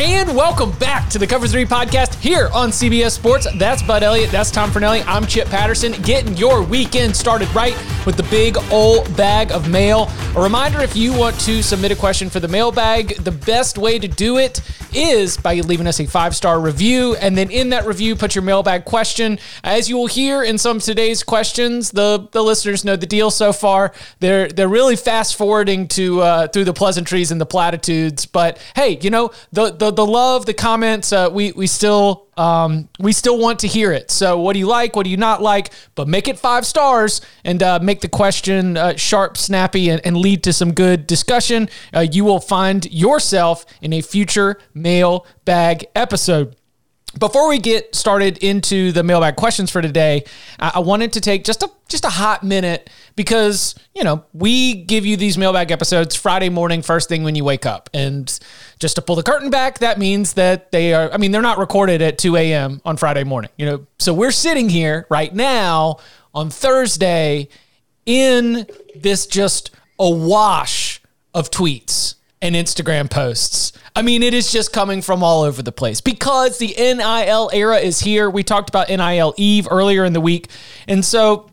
And welcome back to the Cover 3 podcast here on CBS Sports. That's Bud Elliott. That's Tom Fornelli. I'm Chip Patterson, getting your weekend started right with the big old bag of mail. A reminder if you want to submit a question for the mailbag, the best way to do it is by leaving us a five star review. And then in that review, put your mailbag question. As you will hear in some of today's questions, the, the listeners know the deal so far. They're, they're really fast forwarding to uh, through the pleasantries and the platitudes. But hey, you know, the, the the love, the comments, uh, we we still um, we still want to hear it. So, what do you like? What do you not like? But make it five stars and uh, make the question uh, sharp, snappy, and, and, lead to some good discussion. Uh, you will find yourself in a future mailbag episode. Before we get started into the mailbag questions for today, I wanted to take just a just a hot minute because you know we give you these mailbag episodes Friday morning, first thing when you wake up, and just to pull the curtain back, that means that they are. I mean, they're not recorded at two a.m. on Friday morning. You know, so we're sitting here right now on Thursday in this just awash of tweets and Instagram posts. I mean, it is just coming from all over the place because the NIL era is here. We talked about NIL Eve earlier in the week. And so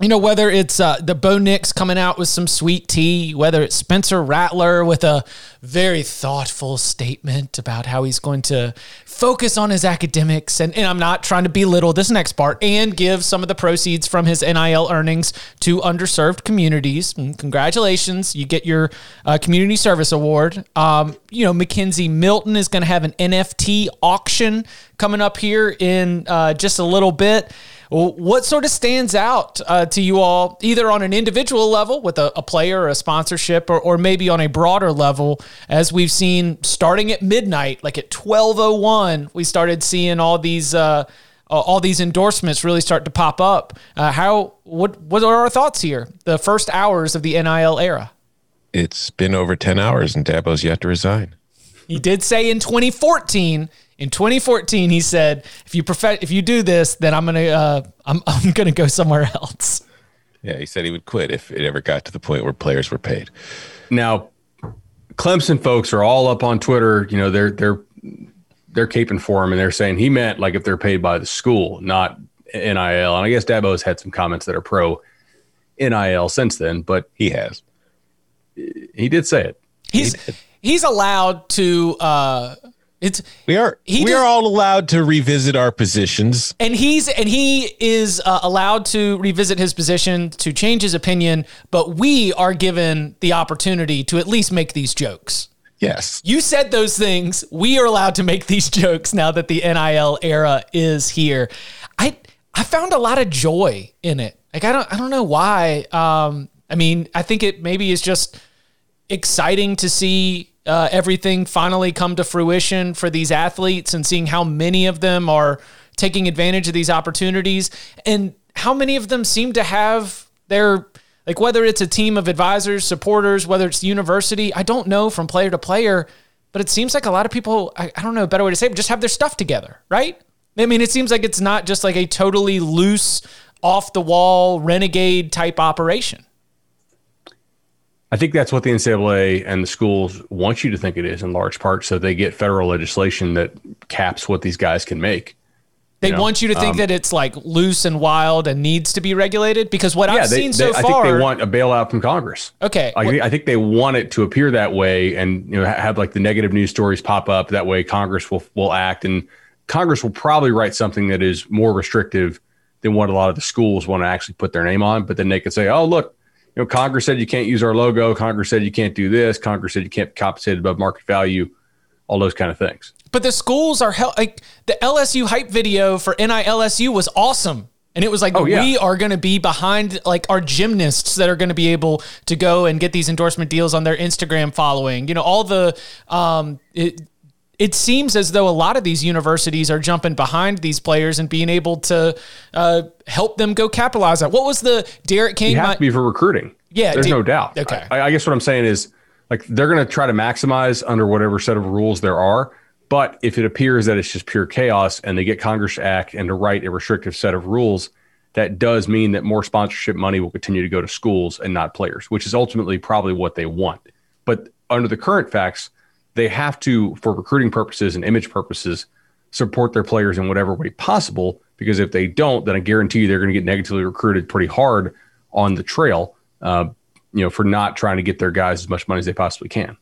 you know, whether it's uh, the Bo Nix coming out with some sweet tea, whether it's Spencer Rattler with a very thoughtful statement about how he's going to focus on his academics, and, and I'm not trying to belittle this next part, and give some of the proceeds from his NIL earnings to underserved communities. And congratulations, you get your uh, community service award. Um, you know, McKenzie Milton is going to have an NFT auction coming up here in uh, just a little bit. What sort of stands out uh, to you all, either on an individual level with a, a player or a sponsorship, or, or maybe on a broader level, as we've seen starting at midnight, like at 1201, we started seeing all these uh, all these endorsements really start to pop up. Uh, how what what are our thoughts here? The first hours of the NIL era. It's been over 10 hours and Dabo's yet to resign. He did say in 2014 in 2014 he said if you prefer if you do this then i'm gonna uh, I'm, I'm gonna go somewhere else. Yeah he said he would quit if it ever got to the point where players were paid. Now clemson folks are all up on twitter you know they're they're they're caping for him and they're saying he meant like if they're paid by the school not nil and i guess dabo's had some comments that are pro nil since then but he has. he did say it. He's he he's allowed to uh it's we are we does, are all allowed to revisit our positions, and he's and he is uh, allowed to revisit his position to change his opinion. But we are given the opportunity to at least make these jokes. Yes, you said those things. We are allowed to make these jokes now that the NIL era is here. I I found a lot of joy in it. Like I don't I don't know why. Um, I mean, I think it maybe is just exciting to see uh, everything finally come to fruition for these athletes and seeing how many of them are taking advantage of these opportunities and how many of them seem to have their like whether it's a team of advisors, supporters, whether it's university, I don't know from player to player, but it seems like a lot of people, I, I don't know a better way to say it, just have their stuff together, right? I mean, it seems like it's not just like a totally loose, off the wall, renegade type operation. I think that's what the NCAA and the schools want you to think it is in large part. So they get federal legislation that caps what these guys can make. They you know? want you to think um, that it's like loose and wild and needs to be regulated because what yeah, I've they, seen so they, far, I think they want a bailout from Congress. Okay, I, I, think they want it to appear that way and you know have like the negative news stories pop up. That way, Congress will will act and Congress will probably write something that is more restrictive than what a lot of the schools want to actually put their name on. But then they could say, "Oh, look, know, Congress said you can't use our logo. Congress said you can't do this. Congress said you can't be compensated above market value. All those kind of things." But the schools are hel- like the LSU hype video for NILSU was awesome. And it was like, Oh, yeah. we are going to be behind like our gymnasts that are going to be able to go and get these endorsement deals on their Instagram following. You know, all the, um, it, it seems as though a lot of these universities are jumping behind these players and being able to uh, help them go capitalize on. What was the D'Eriq King? You have my- to be for recruiting. Yeah, there's no doubt. okay. I, I guess what I'm saying is like they're going to try to maximize under whatever set of rules there are. But if it appears that it's just pure chaos and they get Congress to act and to write a restrictive set of rules, that does mean that more sponsorship money will continue to go to schools and not players, which is ultimately probably what they want. But under the current facts, they have to, for recruiting purposes and image purposes, support their players in whatever way possible. Because if they don't, then I guarantee you they're going to get negatively recruited pretty hard on the trail. Uh, you know, for not trying to get their guys as much money as they possibly can.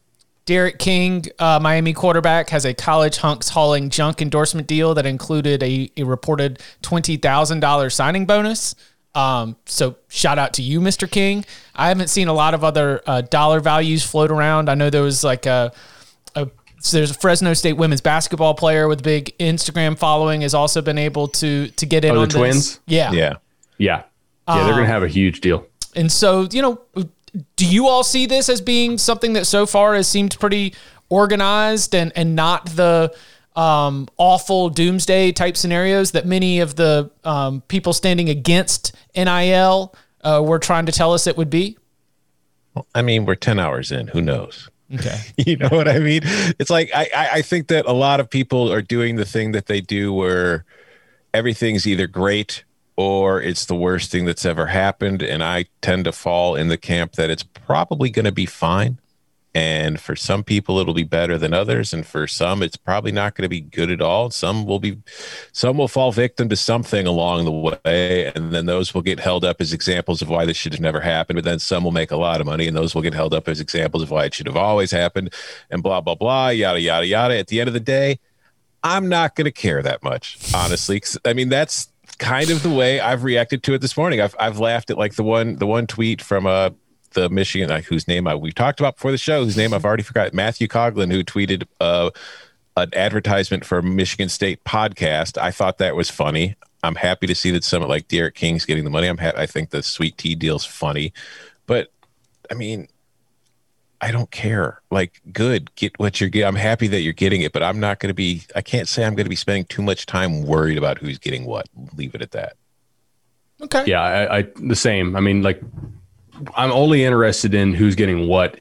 D'Eriq King, uh, Miami quarterback, has a college hunks hauling junk endorsement deal that included a, a reported twenty thousand dollars signing bonus. Um, so shout out to you, Mr. King. I haven't seen a lot of other uh, dollar values float around. I know there was like a, a so there's a Fresno State women's basketball player with a big Instagram following has also been able to to get in Oh, the on this. twins? Yeah. Yeah. Yeah. Yeah, they're going to have a huge deal. And so, you know, do you all see this as being something that so far has seemed pretty organized and and not the um, awful doomsday type scenarios that many of the um, people standing against NIL uh, were trying to tell us it would be? I mean, we're 10 hours in. Who knows? Okay. you know what I mean? It's like I, I think that a lot of people are doing the thing that they do where everything's either great or it's the worst thing that's ever happened. And I tend to fall in the camp that it's probably going to be fine. And for some people, it'll be better than others. And for some, it's probably not going to be good at all. Some will be, some will fall victim to something along the way. And then those will get held up as examples of why this should have never happened. But then some will make a lot of money and those will get held up as examples of why it should have always happened and blah, blah, blah, yada, yada, yada. At the end of the day, I'm not going to care that much, honestly. I mean, that's kind of the way I've reacted to it this morning. I've, I've laughed at like the one, the one tweet from, uh, the Michigan, like, whose name I, we've talked about before the show, whose name I've already forgot, Matthew Coglin, who tweeted uh, an advertisement for a Michigan State podcast. I thought that was funny. I'm happy to see that someone like D'Eriq King's getting the money. I'm ha- I think the sweet tea deal's funny, but I mean, I don't care. Like, good, get what you're getting. I'm happy that you're getting it, but I'm not going to be. I can't say I'm going to be spending too much time worried about who's getting what. Leave it at that. Okay. Yeah, I, I the same. I mean, like I'm only interested in who's getting what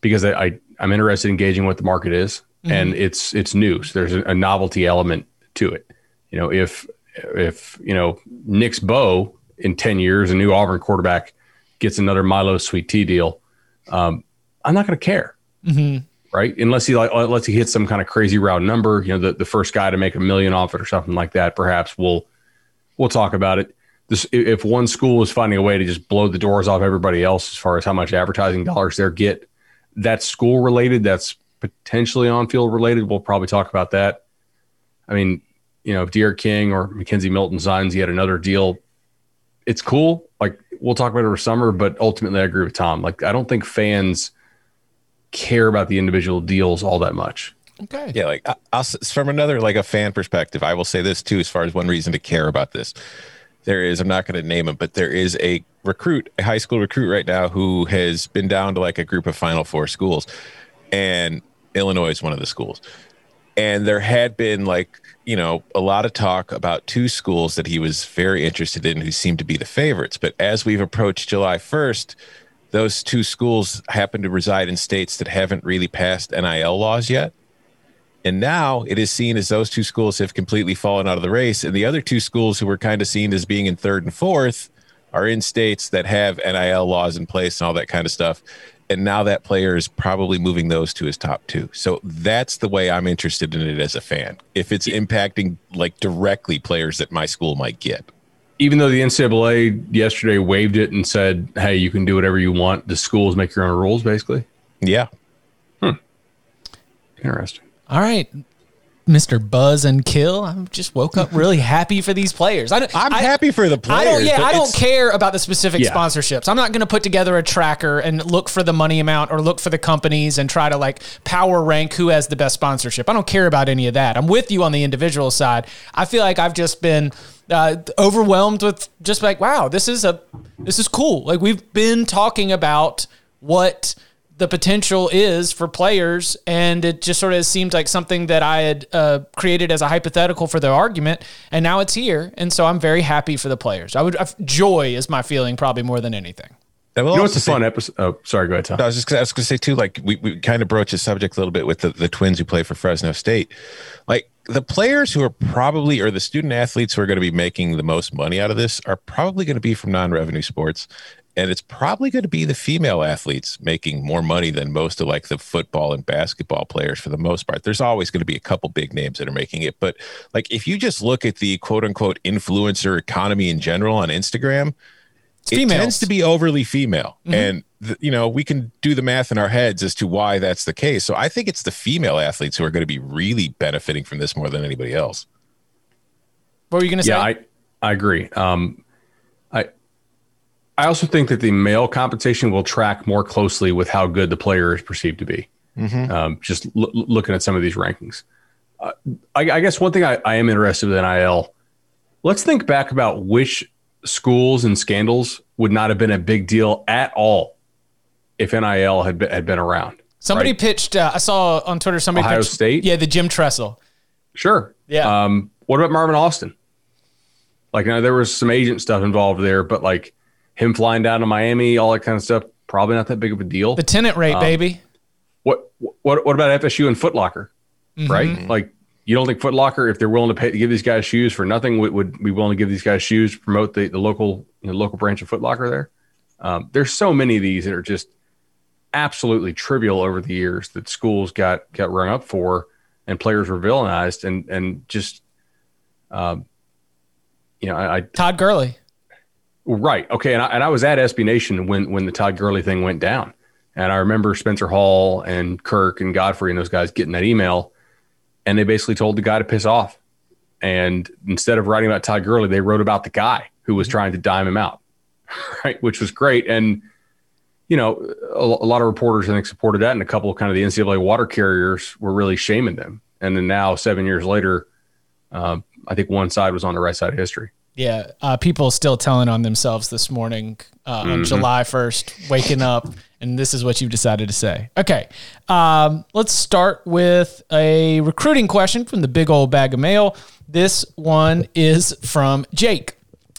because I, I I'm interested in gauging what the market is, and it's it's new. So there's a, novelty element to it. You know, if if you know Nick's Bow in ten years, a new Auburn quarterback gets another Milo Sweet Tea deal, um, I'm not going to care. Right, unless he like unless he hits some kind of crazy round number, you know, the, the first guy to make a million off it or something like that. Perhaps we'll we'll talk about it. This, if one school is finding a way to just blow the doors off everybody else as far as how much advertising dollars they get, that's school related. That's potentially on field related. We'll probably talk about that. I mean, you know, if D'Eriq King or McKenzie Milton signs yet another deal, it's cool. Like we'll talk about it over summer, but ultimately, I agree with Tom. Like I don't think fans care about the individual deals all that much. Okay. Yeah, like I- I'll, from another like a fan perspective, I will say this too. As far as one reason to care about this, there is. I'm not going to name him, but there is a recruit, a high school recruit right now who has been down to like a group of Final Four schools, and Illinois is one of the schools. And there had been like you know a lot of talk about two schools that he was very interested in, who seemed to be the favorites. But as we've approached July 1st, those two schools happen to reside in states that haven't really passed NIL laws yet. And now it is seen as those two schools have completely fallen out of the race. And the other two schools who were kind of seen as being in third and fourth are in states that have NIL laws in place and all that kind of stuff. And now that player is probably moving those to his top two. So that's the way I'm interested in it as a fan. If it's impacting like directly players that my school might get. even though the NCAA yesterday waived it and said, "Hey, you can do whatever you want," the schools make your own rules. Basically, Yeah. Hmm. interesting. All right. Mr. Buzz and Kill. I just woke up really happy for these players. I, I'm I, happy for the players. I don't. Yeah, I don't care about the specific Yeah. sponsorships. I'm not going to put together a tracker and look for the money amount or look for the companies and try to like power rank who has the best sponsorship. I don't care about any of that. I'm with you on the individual side. I feel like I've just been uh, overwhelmed with just like, wow, this is a this is cool. Like we've been talking about what the potential is for players, and it just sort of seemed like something that I had uh, created as a hypothetical for the argument, and now it's here, and so I'm very happy for the players. I would i joy is my feeling probably more than anything. I will You know also what's a fun episode? Oh, sorry. Go ahead, Tom. I was just gonna, I was going to say too, like we, we kind of broached the subject a little bit with the, the twins who play for Fresno State. Like the players who are probably, or the student athletes who are going to be making the most money out of this are probably going to be from non-revenue sports. And it's probably going to be the female athletes making more money than most of like the football and basketball players for the most part. There's always going to be a couple big names that are making it. But like if you just look at the quote unquote influencer economy in general on Instagram, it females. tends to be overly female and th- you know we can do the math in our heads as to why that's the case so i think it's the female athletes who are going to be really benefiting from this more than anybody else What were you going to say? Yeah, I I agree. Um, I I also think that the male compensation will track more closely with how good the player is perceived to be. Um, just l- looking at some of these rankings, uh, I, I guess one thing I, I am interested in NIL. Let's think back about which schools and scandals would not have been a big deal at all if NIL had been, had been around. somebody right? pitched. Uh, I saw on Twitter somebody Ohio pitched, State? Yeah, the Jim Tressel. Sure. Yeah. Um, what about Marvin Austin? Like, now there was some agent stuff involved there, but like him flying down to Miami, all that kind of stuff, probably not that big of a deal. The tenant Um, rate, baby. What what what about FSU and Foot Locker? Mm-hmm. Right? Like, you don't think Foot Locker, if they're willing to pay to give these guys shoes for nothing, would, would be willing to give these guys shoes to promote the, the local you know, local branch of Foot Locker there? Um, there's so many of these that are just absolutely trivial over the years that schools got got rung up for and players were villainized and and just um, you know I, I Todd Gurley. Right. Okay. And I, and I was at SB Nation when when the Todd Gurley thing went down. And I remember Spencer Hall and Kirk and Godfrey and those guys getting that email and they basically told the guy to piss off. And instead of writing about Todd Gurley they wrote about the guy who was trying to dime him out right? Which was great. And you know, a, a lot of reporters I think supported that, and a couple of kind of the NCAA water carriers were really shaming them. And then now, seven years later, uh, I think one side was on the right side of history. Yeah, uh, people still telling on themselves this morning uh, on July 1st, waking up, and this is what you've decided to say. Okay, um, let's start with a recruiting question from the big old bag of mail. This one is from Jake.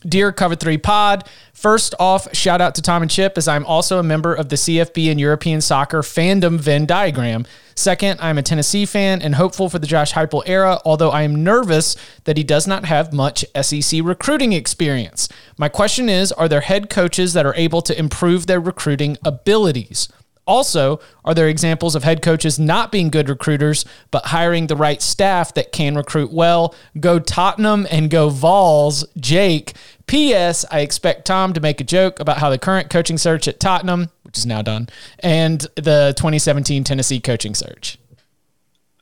Dear Cover 3 Pod, first off, shout out to Tom and Chip as I'm also a member of the CFB and European soccer fandom Venn diagram. Second, I'm a Tennessee fan and hopeful for the Josh Heupel era, although I am nervous that he does not have much SEC recruiting experience. My question is Are there head coaches that are able to improve their recruiting abilities? Also, are there examples of head coaches not being good recruiters, but hiring the right staff that can recruit well? Go Tottenham and go Vols, Jake. P.S. I expect Tom to make a joke about how the current coaching search at Tottenham, which is now done, and the 2017 Tennessee coaching search.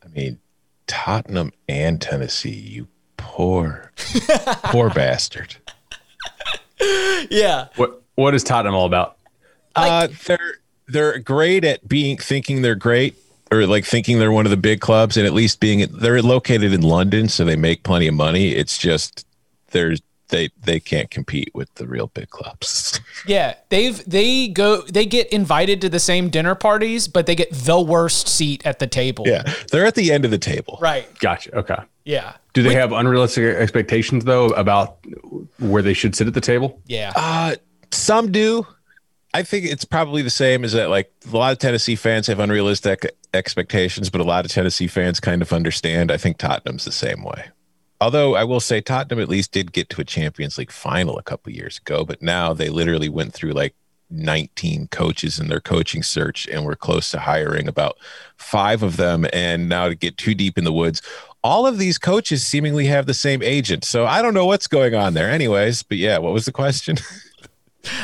i mean tottenham and tennessee you poor poor bastard Yeah. What what is Tottenham all about? uh they're they're great at being thinking they're great or like thinking they're one of the big clubs and at least being they're located in london so they make plenty of money it's just there's they they can't compete with the real big clubs Yeah. They've they go they get invited to the same dinner parties, but they get the worst seat at the table. yeah they're at the end of the table Right. Gotcha. Okay. Yeah. Do they have unrealistic expectations though about where they should sit at the table? Yeah. Uh, some do. I think it's probably the same as that. Like a lot of Tennessee fans have unrealistic expectations, but a lot of Tennessee fans kind of understand. I think Tottenham's the same way. Although I will say Tottenham at least did get to a Champions League final a couple years ago, but now they literally went through like 19 coaches in their coaching search and we're close to hiring about five of them. And now to get too deep in the woods, all of these coaches seemingly have the same agent. So I don't know what's going on there, anyways. But yeah, what was the question?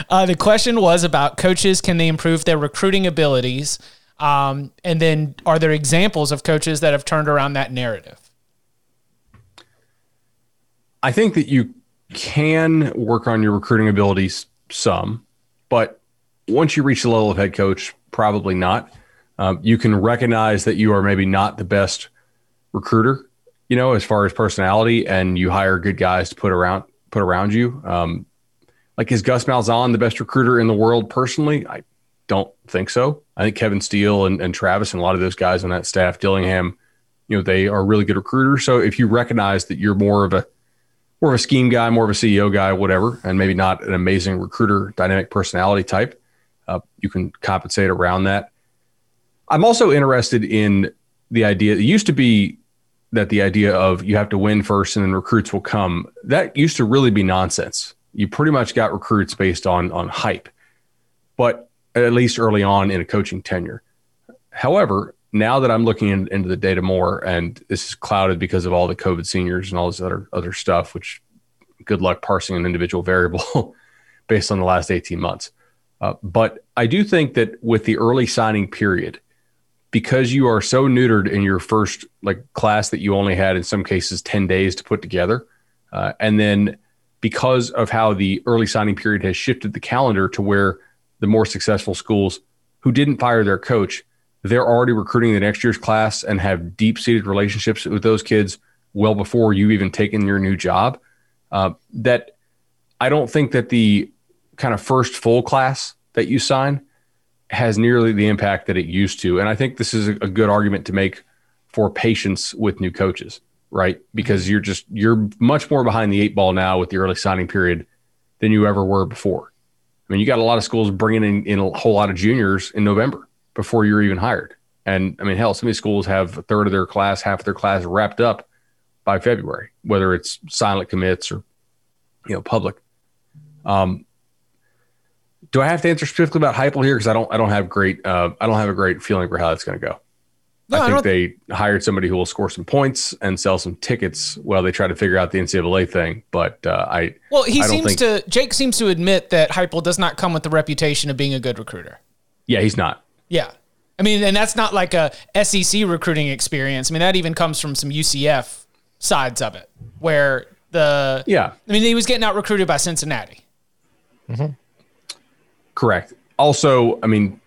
Uh, the question was about coaches. Can they improve their recruiting abilities? Um, and then are there examples of coaches that have turned around that narrative? I think that you can work on your recruiting abilities some, but once you reach the level of head coach, probably not. Um, you can recognize that you are maybe not the best recruiter, you know, as far as personality, and you hire good guys to put around put around you. Um, like is Gus Malzahn the best recruiter in the world? Personally, I don't think so. I think Kevin Steele and, and Travis and a lot of those guys on that staff, Dillingham, you know, they are really good recruiters. So if you recognize that you're more of a more of a scheme guy, more of a CEO guy, whatever, and maybe not an amazing recruiter, dynamic personality type, uh, you can compensate around that. I'm also interested in the idea. It used to be that the idea of you have to win first and then recruits will come. That used to really be nonsense. You pretty much got recruits based on on hype, but at least early on in a coaching tenure. However, now that I'm looking in, into the data more, and this is clouded because of all the COVID seniors and all this other other stuff, which good luck parsing an individual variable based on the last 18 months. Uh, but I do think that with the early signing period, because you are so neutered in your first like class that you only had in some cases 10 days to put together, uh, and then because of how the early signing period has shifted the calendar to where the more successful schools who didn't fire their coach they're already recruiting the next year's class and have deep seated relationships with those kids well before you've even taken your new job. Uh, that I don't think that the kind of first full class that you sign has nearly the impact that it used to. And I think this is a, a good argument to make for patience with new coaches, right? Because you're just you're much more behind the eight ball now with the early signing period than you ever were before. I mean, you got a lot of schools bringing in, in a whole lot of juniors in November before you're even hired. And I mean, hell, some of these schools have a third of their class, half of their class wrapped up by February, whether it's silent commits or, you know, public. Um, do I have to answer specifically about Heupel here? Because I don't, I don't have great, uh, I don't have a great feeling for how that's going to go. No, I think I they hired somebody who will score some points and sell some tickets while they try to figure out the NCAA thing. But uh, I well, he I seems think... to Jake seems to admit that Heupel does not come with the reputation of being a good recruiter. Yeah, he's not. Yeah. I mean, and that's not like a SEC recruiting experience. I mean, that even comes from some UCF sides of it, where the yeah. I mean, he was getting out recruited by Cincinnati. Mm-hmm. Correct. Also, I mean,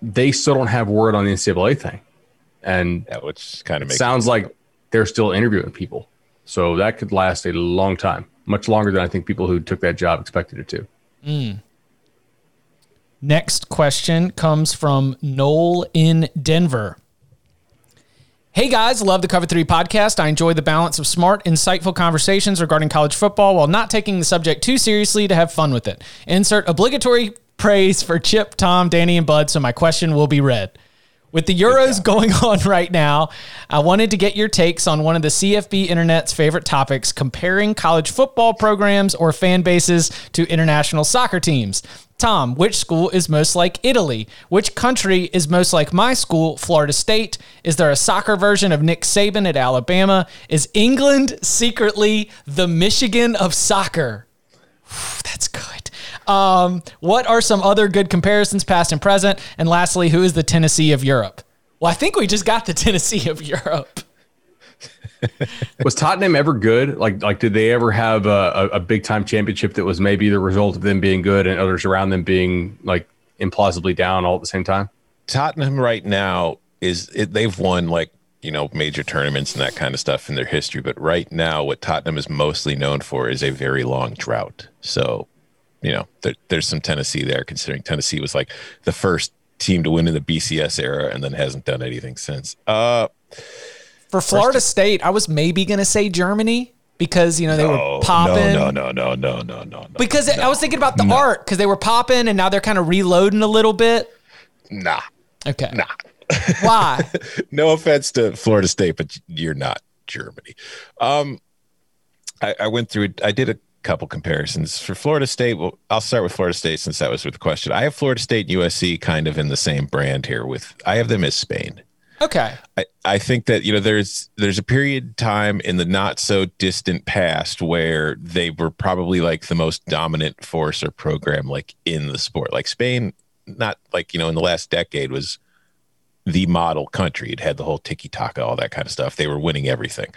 they still don't have word on the NCAA thing, and yeah, which kind of sounds like they're still interviewing people. So that could last a long time, much longer than I think people who took that job expected it to. Mm. Next question comes from Noel in Denver. Hey guys, love the Cover 3 podcast. I enjoy the balance of smart, insightful conversations regarding college football while not taking the subject too seriously to have fun with it. Insert obligatory praise for Chip, Tom, Danny, and Bud, so my question will be read. With the Euros going on right now, I wanted to get your takes on one of the CFB Internet's favorite topics comparing college football programs or fan bases to international soccer teams. Tom, which school is most like Italy? Which country is most like my school, Florida State? Is there a soccer version of Nick Saban at Alabama? Is England secretly the Michigan of soccer? That's good. Um, what are some other good comparisons, past and present? And lastly, who is the Tennessee of Europe? Well, I think we just got the Tennessee of Europe. was Tottenham ever good? Like, like did they ever have a, a, big time championship that was maybe the result of them being good and others around them being like implausibly down all at the same time? Tottenham right now is it, they've won like you know major tournaments and that kind of stuff in their history, but right now what Tottenham is mostly known for is a very long drought. So you know, there, there's some Tennessee there, considering Tennessee was like the first team to win in the BCS era and then hasn't done anything since. Uh, For Florida State, I was maybe going to say Germany because you know they no, were popping. No, no, no, no, no, no, no. Because no, I was thinking about the no. art because they were popping and now they're kind of reloading a little bit. Nah. Okay. Nah. Why? no offense to Florida State, but you're not Germany. Um, I, I went through. I did a couple comparisons for Florida State. Well, I'll start with Florida State since that was the question. I have Florida State and USC kind of in the same brand here. With I have them as Spain. Okay. I, I think that you know there's there's a period time in the not so distant past where they were probably like the most dominant force or program like in the sport. Like Spain, not like you know in the last decade was the model country. It had the whole tiki taka, all that kind of stuff. They were winning everything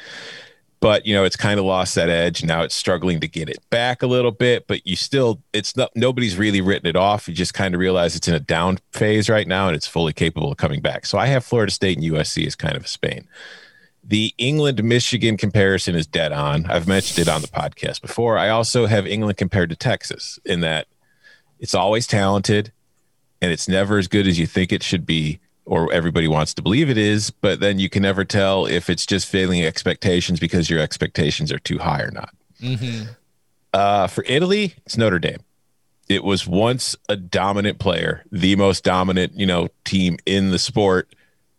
but you know it's kind of lost that edge. Now it's struggling to get it back a little bit, but you still it's not nobody's really written it off. You just kind of realize it's in a down phase right now, and it's fully capable of coming back. So I have Florida State and USC as kind of a Spain. The England Michigan comparison is dead on. I've mentioned it on the podcast before. I also have England compared to Texas in that it's always talented and it's never as good as you think it should be or everybody wants to believe it is, but then you can never tell if it's just failing expectations because your expectations are too high or not. Mm-hmm. Uh, for Italy, it's Notre Dame. It was once a dominant player, the most dominant, you know, team in the sport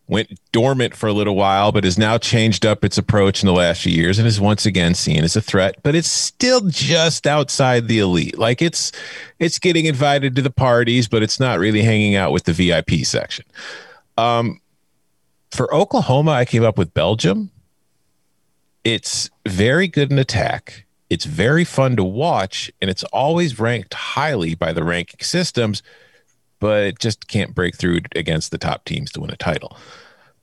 went dormant for a little while, but has now changed up its approach in the last few years and is once again seen as a threat. But it's still just outside the elite. Like it's it's getting invited to the parties, but it's not really hanging out with the VIP section. Um, for Oklahoma, I came up with Belgium. It's very good in attack. It's very fun to watch, and it's always ranked highly by the ranking systems but it just can't break through against the top teams to win a title.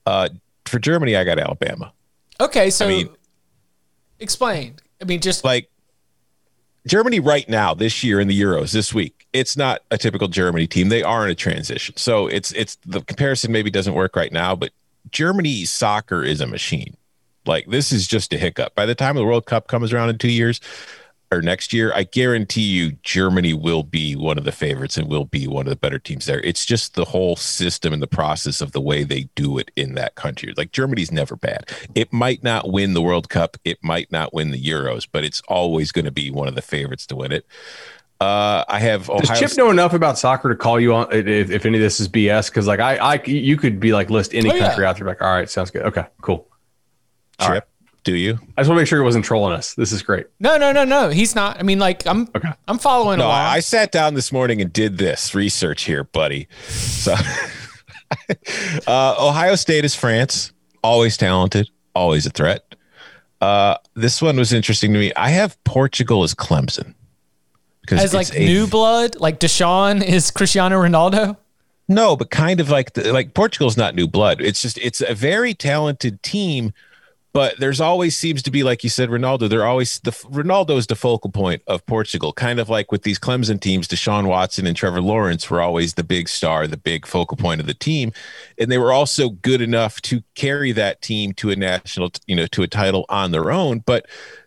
Uh, for Germany, I got Alabama. Okay, so I mean, explain. I mean, just like Germany right now, this year in the Euros, this week, it's not a typical Germany team. They are in a transition, so it's it's the comparison maybe doesn't work right now, but Germany soccer is a machine. Like this is just a hiccup. By the time the World Cup comes around in two years, or next year, I guarantee you Germany will be one of the favorites and will be one of the better teams there. It's just the whole system and the process of the way they do it in that country. Like Germany's never bad. It might not win the World Cup, it might not win the Euros, but it's always going to be one of the favorites to win it. Uh, I have. Ohio Does Chip State- know enough about soccer to call you on if, if any of this is BS? Because like I, I, you could be like list any oh, country yeah. out there. Like, all right, sounds good. Okay, cool. Chip. All right. Do you? I just want to make sure he wasn't trolling us. This is great. No, no, no, no. He's not. I mean, like I'm. Okay. I'm following no, along. I sat down this morning and did this research here, buddy. So, uh, Ohio State is France. Always talented. Always a threat. Uh, this one was interesting to me. I have Portugal as Clemson because as like a, new blood, like Deshaun is Cristiano Ronaldo. No, but kind of like the, like Portugal's not new blood. It's just it's a very talented team but there's always seems to be like you said ronaldo they're always the ronaldo is the focal point of portugal kind of like with these clemson teams deshaun watson and trevor lawrence were always the big star the big focal point of the team and they were also good enough to carry that team to a national you know to a title on their own but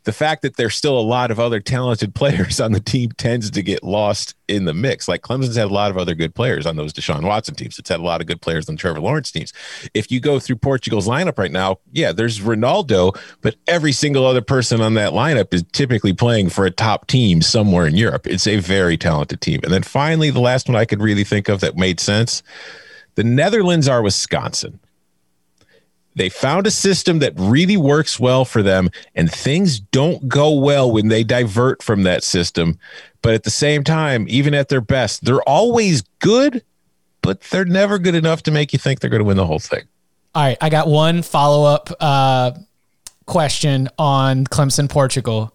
the fact that there's still a lot of other talented players on the team tends to get lost in the mix. Like Clemson's had a lot of other good players on those Deshaun Watson teams. It's had a lot of good players on Trevor Lawrence teams. If you go through Portugal's lineup right now, yeah, there's Ronaldo, but every single other person on that lineup is typically playing for a top team somewhere in Europe. It's a very talented team. And then finally, the last one I could really think of that made sense the Netherlands are Wisconsin. They found a system that really works well for them, and things don't go well when they divert from that system. But at the same time, even at their best, they're always good, but they're never good enough to make you think they're going to win the whole thing. All right. I got one follow up uh, question on Clemson, Portugal.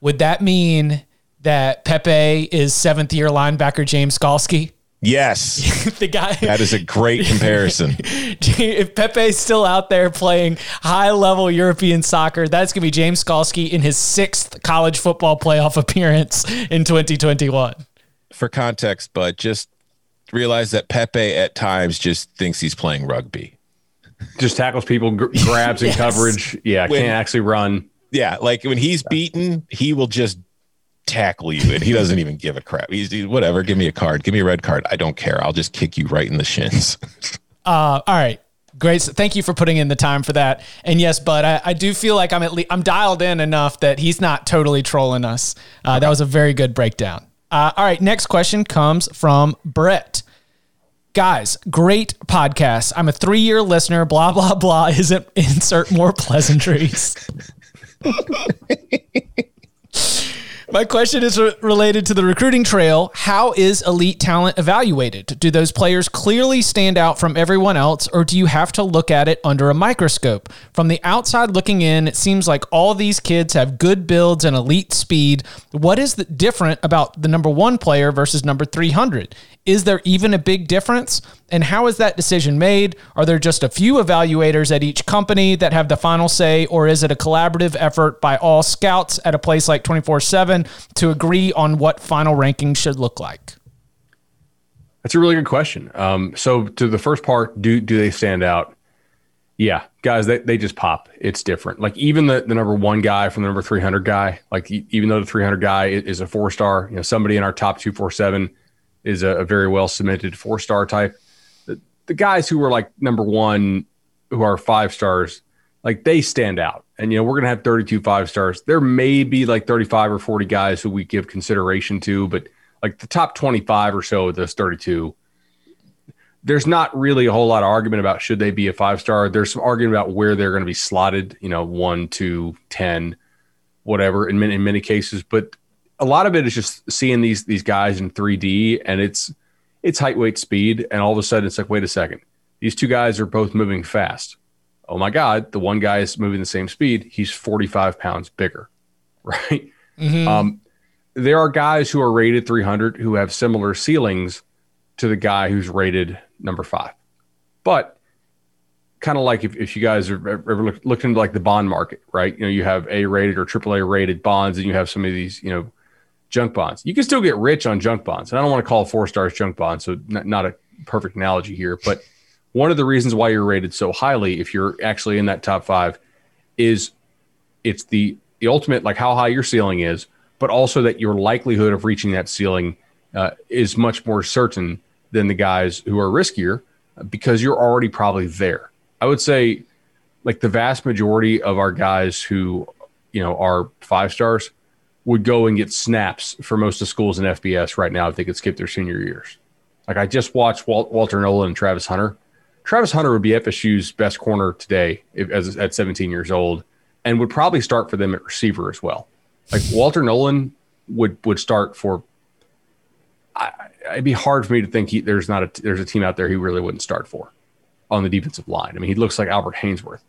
Would that mean that Pepe is seventh year linebacker James Skalski? Yes. the guy That is a great comparison. if Pepe's still out there playing high level European soccer, that's going to be James Skalski in his sixth college football playoff appearance in 2021. For context, but just realize that Pepe at times just thinks he's playing rugby. Just tackles people, gr- grabs yes. and coverage. Yeah, when, can't actually run. Yeah, like when he's beaten, he will just tackle you and he doesn't even give a crap. He's, he's, whatever. Give me a card. Give me a red card. I don't care. I'll just kick you right in the shins. uh, all right. Great. Thank you for putting in the time for that. And yes, but I, I do feel like I'm at least I'm dialed in enough that he's not totally trolling us. Uh, okay. That was a very good breakdown. Uh, all right. Next question comes from Brett. Guys, great podcast. I'm a three year listener. Blah blah blah. Isn't insert more pleasantries. My question is re- related to the recruiting trail. How is elite talent evaluated? Do those players clearly stand out from everyone else, or do you have to look at it under a microscope? From the outside looking in, it seems like all these kids have good builds and elite speed. What is different about the number one player versus number 300? Is there even a big difference? And how is that decision made? Are there just a few evaluators at each company that have the final say, or is it a collaborative effort by all scouts at a place like 24 7 to agree on what final ranking should look like? That's a really good question. Um, so, to the first part, do do they stand out? Yeah, guys, they, they just pop. It's different. Like even the, the number one guy from the number 300 guy, like even though the 300 guy is a four star, you know, somebody in our top 247 is a, a very well cemented four star type the guys who are like number one, who are five stars, like they stand out. And, you know, we're going to have 32 five stars. There may be like 35 or 40 guys who we give consideration to, but like the top 25 or so of those 32, there's not really a whole lot of argument about should they be a five star. There's some argument about where they're going to be slotted, you know, one, two, 10, whatever in many, in many cases. But a lot of it is just seeing these, these guys in 3D and it's, it's height, weight, speed. And all of a sudden, it's like, wait a second. These two guys are both moving fast. Oh my God, the one guy is moving the same speed. He's 45 pounds bigger, right? Mm-hmm. Um, there are guys who are rated 300 who have similar ceilings to the guy who's rated number five. But kind of like if, if you guys are ever look, looked into like the bond market, right? You know, you have A rated or AAA rated bonds, and you have some of these, you know, junk bonds. You can still get rich on junk bonds. And I don't want to call four stars junk bonds, so not, not a perfect analogy here. But one of the reasons why you're rated so highly, if you're actually in that top five, is it's the the ultimate like how high your ceiling is, but also that your likelihood of reaching that ceiling uh, is much more certain than the guys who are riskier because you're already probably there. I would say like the vast majority of our guys who you know are five stars would go and get snaps for most of schools in FBS right now if they could skip their senior years. Like I just watched Walt, Walter Nolan and Travis Hunter. Travis Hunter would be FSU's best corner today if, as, at 17 years old, and would probably start for them at receiver as well. Like Walter Nolan would would start for. I, it'd be hard for me to think he, there's not a there's a team out there he really wouldn't start for on the defensive line. I mean, he looks like Albert Haynesworth.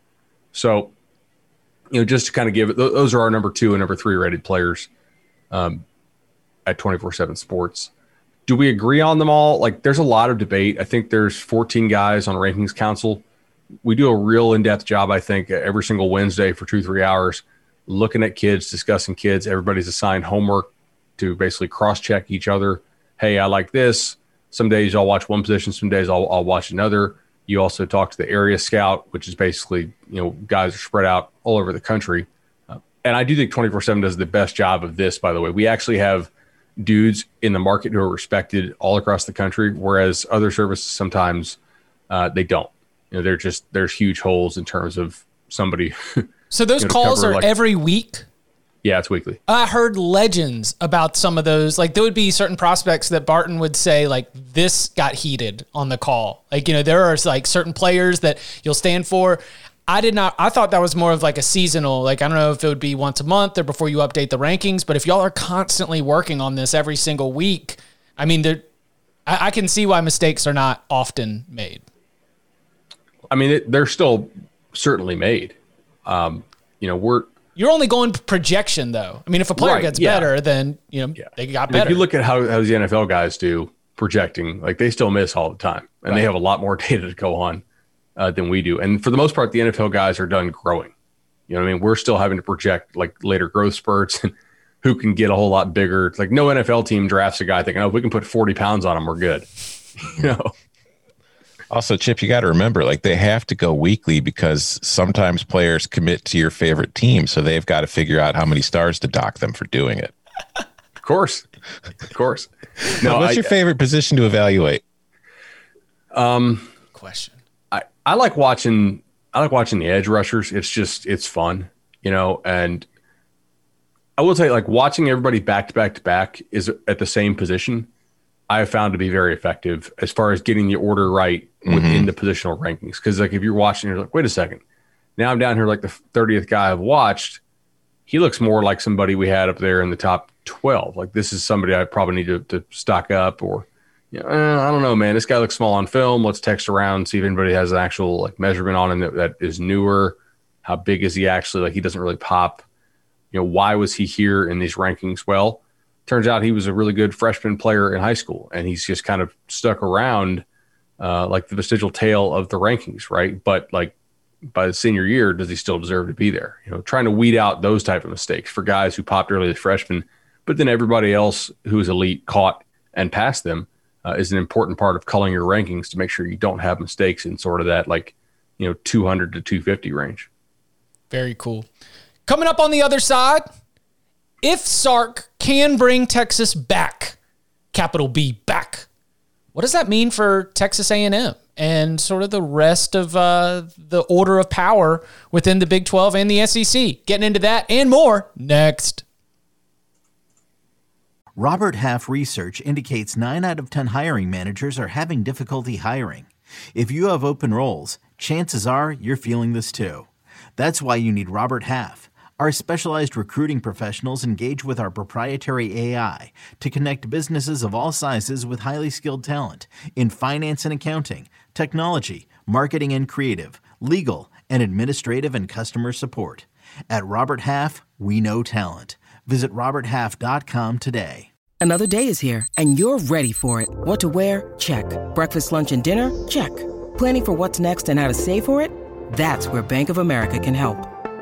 So you know, just to kind of give it, those are our number two and number three rated players um, at 24 7 sports. Do we agree on them all? Like, there's a lot of debate. I think there's 14 guys on Rankings Council. We do a real in depth job, I think, every single Wednesday for two, three hours, looking at kids, discussing kids. Everybody's assigned homework to basically cross check each other. Hey, I like this. Some days I'll watch one position, some days I'll, I'll watch another. You also talk to the area scout, which is basically, you know, guys are spread out all over the country. Uh, and I do think 24 7 does the best job of this, by the way. We actually have dudes in the market who are respected all across the country, whereas other services sometimes uh, they don't. You know, they're just, there's huge holes in terms of somebody. So those you know, calls are like, every week? Yeah, it's weekly. I heard legends about some of those. Like there would be certain prospects that Barton would say, like, this got heated on the call. Like, you know, there are like certain players that you'll stand for. I did not I thought that was more of like a seasonal, like I don't know if it would be once a month or before you update the rankings, but if y'all are constantly working on this every single week, I mean there I, I can see why mistakes are not often made. I mean, it, they're still certainly made. Um, you know, we're you're only going projection though. I mean, if a player right, gets yeah. better, then you know yeah. they got better. If you look at how, how the NFL guys do projecting, like they still miss all the time, and right. they have a lot more data to go on uh, than we do. And for the most part, the NFL guys are done growing. You know, what I mean, we're still having to project like later growth spurts and who can get a whole lot bigger. It's like no NFL team drafts a guy thinking, oh, if we can put 40 pounds on him, we're good. you know. Also, Chip, you got to remember, like they have to go weekly because sometimes players commit to your favorite team, so they've got to figure out how many stars to dock them for doing it. Of course, of course. No, what's I, your favorite position to evaluate? Um, question. I I like watching. I like watching the edge rushers. It's just it's fun, you know. And I will tell you, like watching everybody back to back to back is at the same position I have found to be very effective as far as getting the order right within mm-hmm. the positional rankings. Because like if you're watching, you're like, wait a second, now I'm down here like the 30th guy I've watched. He looks more like somebody we had up there in the top 12. Like this is somebody I probably need to, to stock up or, you know, eh, I don't know, man. This guy looks small on film. Let's text around, see if anybody has an actual like measurement on him that, that is newer. How big is he actually? Like he doesn't really pop. You know, why was he here in these rankings? Well, turns out he was a really good freshman player in high school, and he's just kind of stuck around uh, like the vestigial tail of the rankings, right? But like by the senior year, does he still deserve to be there? You know, trying to weed out those type of mistakes for guys who popped early as freshmen, but then everybody else who is elite caught and passed them uh, is an important part of culling your rankings to make sure you don't have mistakes in sort of that like you know 200 to 250 range. Very cool. Coming up on the other side, if Sark can bring Texas back, capital B back, what does that mean for Texas A&M and sort of the rest of uh, the order of power within the Big 12 and the SEC? Getting into that and more next. Robert Half research indicates 9 out of 10 hiring managers are having difficulty hiring. If you have open roles, chances are you're feeling this too. That's why you need Robert Half. Our specialized recruiting professionals engage with our proprietary AI to connect businesses of all sizes with highly skilled talent in finance and accounting, technology, marketing and creative, legal, and administrative and customer support. At Robert Half, we know talent. Visit RobertHalf.com today. Another day is here, and you're ready for it. What to wear? Check. Breakfast, lunch, and dinner? Check. Planning for what's next and how to save for it? That's where Bank of America can help.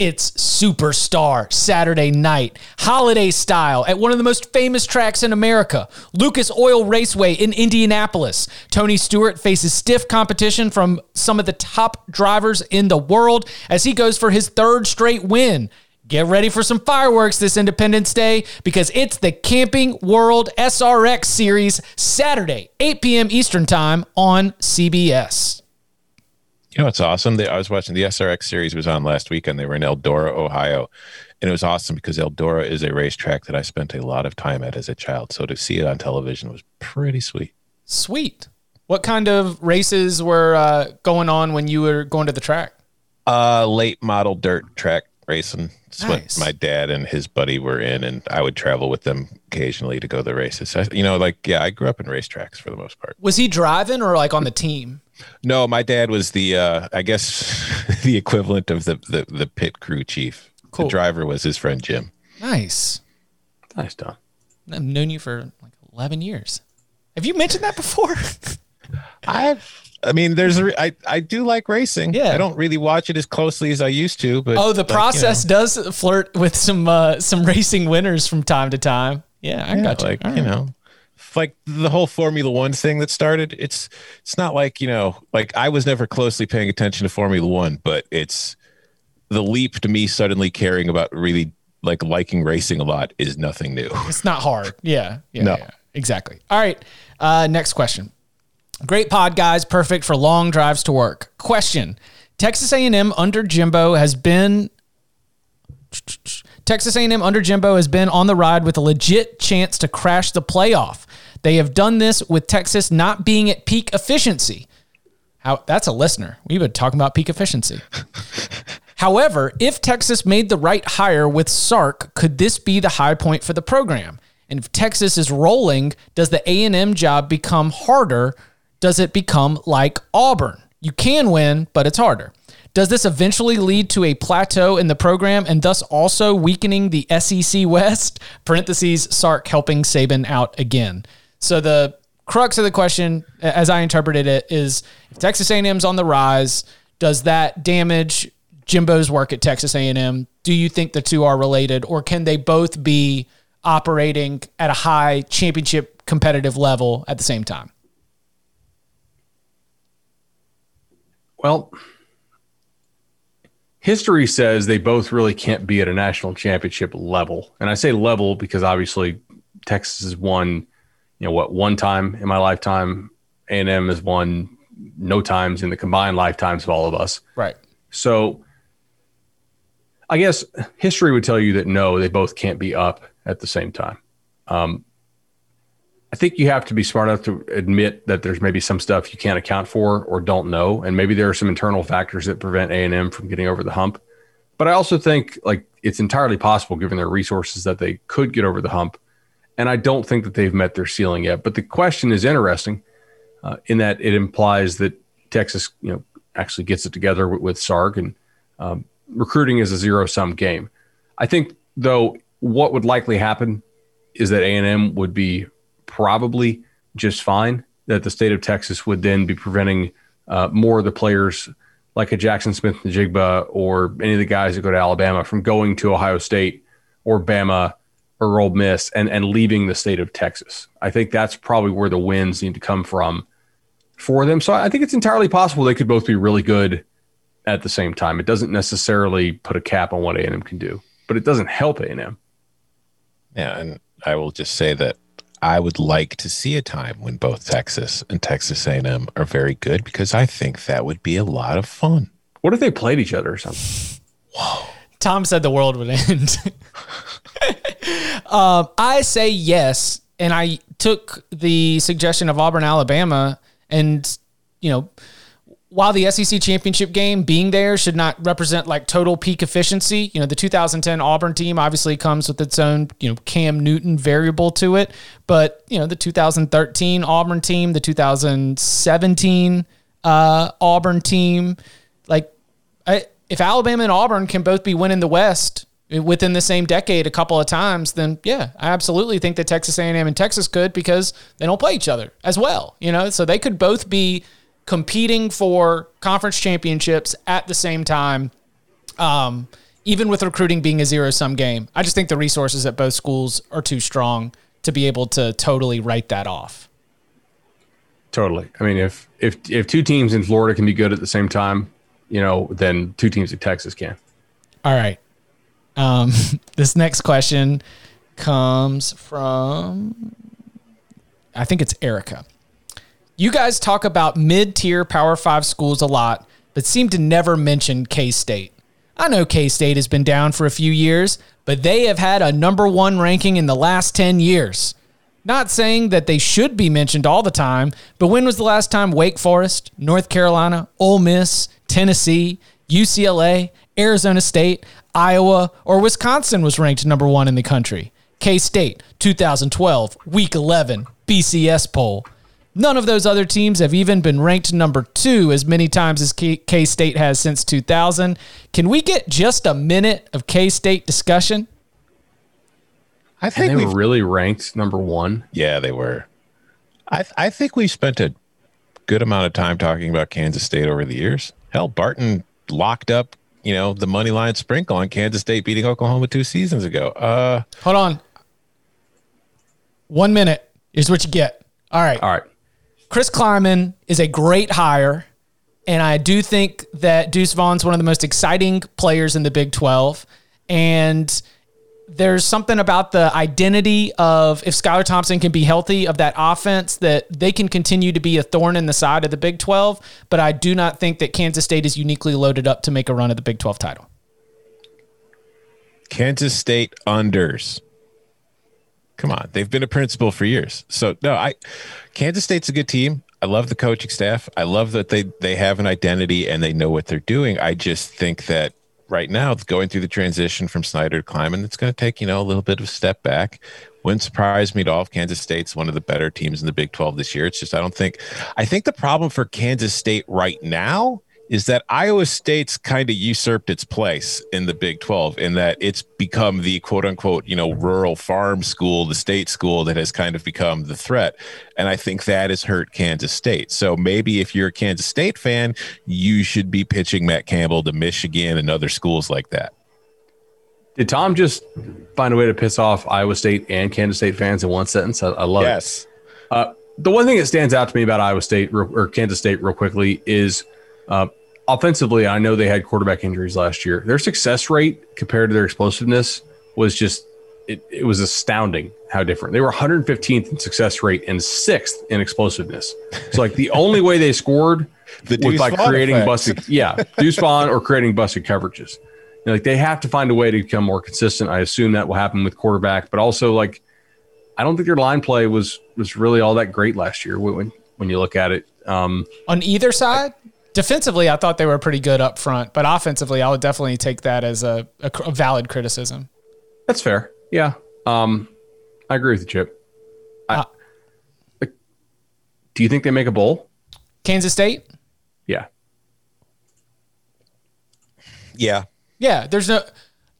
It's Superstar Saturday night, holiday style at one of the most famous tracks in America, Lucas Oil Raceway in Indianapolis. Tony Stewart faces stiff competition from some of the top drivers in the world as he goes for his third straight win. Get ready for some fireworks this Independence Day because it's the Camping World SRX Series Saturday, 8 p.m. Eastern Time on CBS. You know it's awesome? They, I was watching the SRX series was on last weekend. They were in Eldora, Ohio, and it was awesome because Eldora is a racetrack that I spent a lot of time at as a child. So to see it on television was pretty sweet. Sweet. What kind of races were uh, going on when you were going to the track? Uh, late model dirt track racing. That's Nice. what my dad and his buddy were in, and I would travel with them occasionally to go to the races. I, you know, like yeah, I grew up in racetracks for the most part. Was he driving or like on the team? No, my dad was the uh, I guess the equivalent of the the, the pit crew chief. Cool. The driver was his friend Jim. Nice. Nice, Don. I've known you for like 11 years. Have you mentioned that before? I I mean, there's a re- I I do like racing. Yeah. I don't really watch it as closely as I used to, but oh, the like, you process know, does flirt with some uh, some racing winners from time to time. Yeah, I yeah, got you. like All you right. know, like the whole Formula One thing that started. It's it's not like you know, like I was never closely paying attention to Formula One, but it's the leap to me suddenly caring about really like liking racing a lot is nothing new. It's not hard. Yeah. Yeah. No. yeah. Exactly. All right. Uh, next question. Great pod, guys. Perfect for long drives to work. Question: Texas A&M under Jimbo has been Texas A&M under Jimbo has been on the ride with a legit chance to crash the playoff. They have done this with Texas not being at peak efficiency. How that's a listener. We've been talking about peak efficiency. However, if Texas made the right hire with Sark, could this be the high point for the program? And if Texas is rolling, does the A&M job become harder? Does it become like Auburn? You can win, but it's harder. Does this eventually lead to a plateau in the program and thus also weakening the SEC West? Parentheses, Sark helping Saban out again. So the crux of the question, as I interpreted it, is if Texas A&M's on the rise, does that damage Jimbo's work at Texas A&M? Do you think the two are related, or can they both be operating at a high championship competitive level at the same time? Well, history says they both really can't be at a national championship level. And I say level because obviously Texas has won, you know, what, one time in my lifetime. A&M has won no times in the combined lifetimes of all of us. Right. So I guess history would tell you that no, they both can't be up at the same time. Um, I think you have to be smart enough to admit that there's maybe some stuff you can't account for or don't know, and maybe there are some internal factors that prevent A and M from getting over the hump. But I also think like it's entirely possible, given their resources, that they could get over the hump. And I don't think that they've met their ceiling yet. But the question is interesting uh, in that it implies that Texas, you know, actually gets it together with, with and um, recruiting is a zero sum game. I think though what would likely happen is that A and M would be probably just fine. That the state of Texas would then be preventing uh, more of the players like a Jaxon Smith Njigba or any of the guys that go to Alabama from going to Ohio State or Bama or Ole Miss and, and leaving the state of Texas. I think that's probably where the wins need to come from for them. So I think it's entirely possible they could both be really good at the same time. It doesn't necessarily put a cap on what A&M can do, but it doesn't help A&M. Yeah, and I will just say that I would like to see a time when both Texas and Texas A&M are very good because I think that would be a lot of fun. What if they played each other or something? Whoa. Tom said the world would end. um, I say yes, and I took the suggestion of Auburn, Alabama, and you know while the SEC championship game being there should not represent like total peak efficiency, you know, the 2010 Auburn team obviously comes with its own, you know, Cam Newton variable to it. But, you know, the 2013 Auburn team, the 2017 uh, Auburn team, like, I, if Alabama and Auburn can both be winning the West within the same decade a couple of times, then yeah, I absolutely think that Texas A&M and Texas could because they don't play each other as well, you know, so they could both be competing for conference championships at the same time, um, even with recruiting being a zero sum game. I just think the resources at both schools are too strong to be able to totally write that off. Totally. I mean, if if if two teams in Florida can be good at the same time, you know, then two teams in Texas can. All right. Um, this next question comes from, I think it's Erica. You guys talk about mid tier Power Five schools a lot, but seem to never mention K State. I know K State has been down for a few years, but they have had a number one ranking in the last 10 years. Not saying that they should be mentioned all the time, but when was the last time Wake Forest, North Carolina, Ole Miss, Tennessee, UCLA, Arizona State, Iowa, or Wisconsin was ranked number one in the country? K State, 2012, Week 11, BCS poll. None of those other teams have even been ranked number two as many times as K State has since 2000. Can we get just a minute of K State discussion? I think they were really ranked number one. Yeah, they were. I th- I think we spent a good amount of time talking about Kansas State over the years. Hell, Barton locked up, you know, the money line sprinkle on Kansas State beating Oklahoma two seasons ago. Uh, hold on. One minute is what you get. All right. All right. Chris Klieman is a great hire. And I do think that Deuce Vaughn's one of the most exciting players in the Big 12. And there's something about the identity of if Skylar Thompson can be healthy of that offense that they can continue to be a thorn in the side of the Big 12. But I do not think that Kansas State is uniquely loaded up to make a run at the Big 12 title. Kansas State unders. Come on, they've been a principal for years. So no, I Kansas State's a good team. I love the coaching staff. I love that they they have an identity and they know what they're doing. I just think that right now, going through the transition from Snyder to Klieman, it's going to take you know a little bit of a step back. Wouldn't surprise me at all if Kansas State's one of the better teams in the Big 12 this year. It's just I don't think I think the problem for Kansas State right now is that Iowa State's kind of usurped its place in the Big 12 in that it's become the quote unquote, you know, rural farm school, the state school that has kind of become the threat. And I think that has hurt Kansas State. So maybe if you're a Kansas State fan, you should be pitching Matt Campbell to Michigan and other schools like that. Did Tom just find a way to piss off Iowa State and Kansas State fans in one sentence? I, I love yes. it. Yes. Uh, the one thing that stands out to me about Iowa State or Kansas State, real quickly, is uh, offensively, I know they had quarterback injuries last year. Their success rate compared to their explosiveness was just it, it was astounding how different they were 115th in success rate and sixth in explosiveness. So like the only way they scored The was by creating effect. busted, yeah, deuce Vaughn or creating busted coverages. You know, like they have to find a way to become more consistent. I assume that will happen with quarterback, but also like I don't think their line play was was really all that great last year when when you look at it. Um, On either side, defensively, I thought they were pretty good up front, but offensively, I would definitely take that as a, a, a valid criticism. That's fair. Yeah. Um, I agree with you, Chip. I, Uh, like, do you think they make a bowl? Kansas State, Yeah. Yeah. yeah, there's no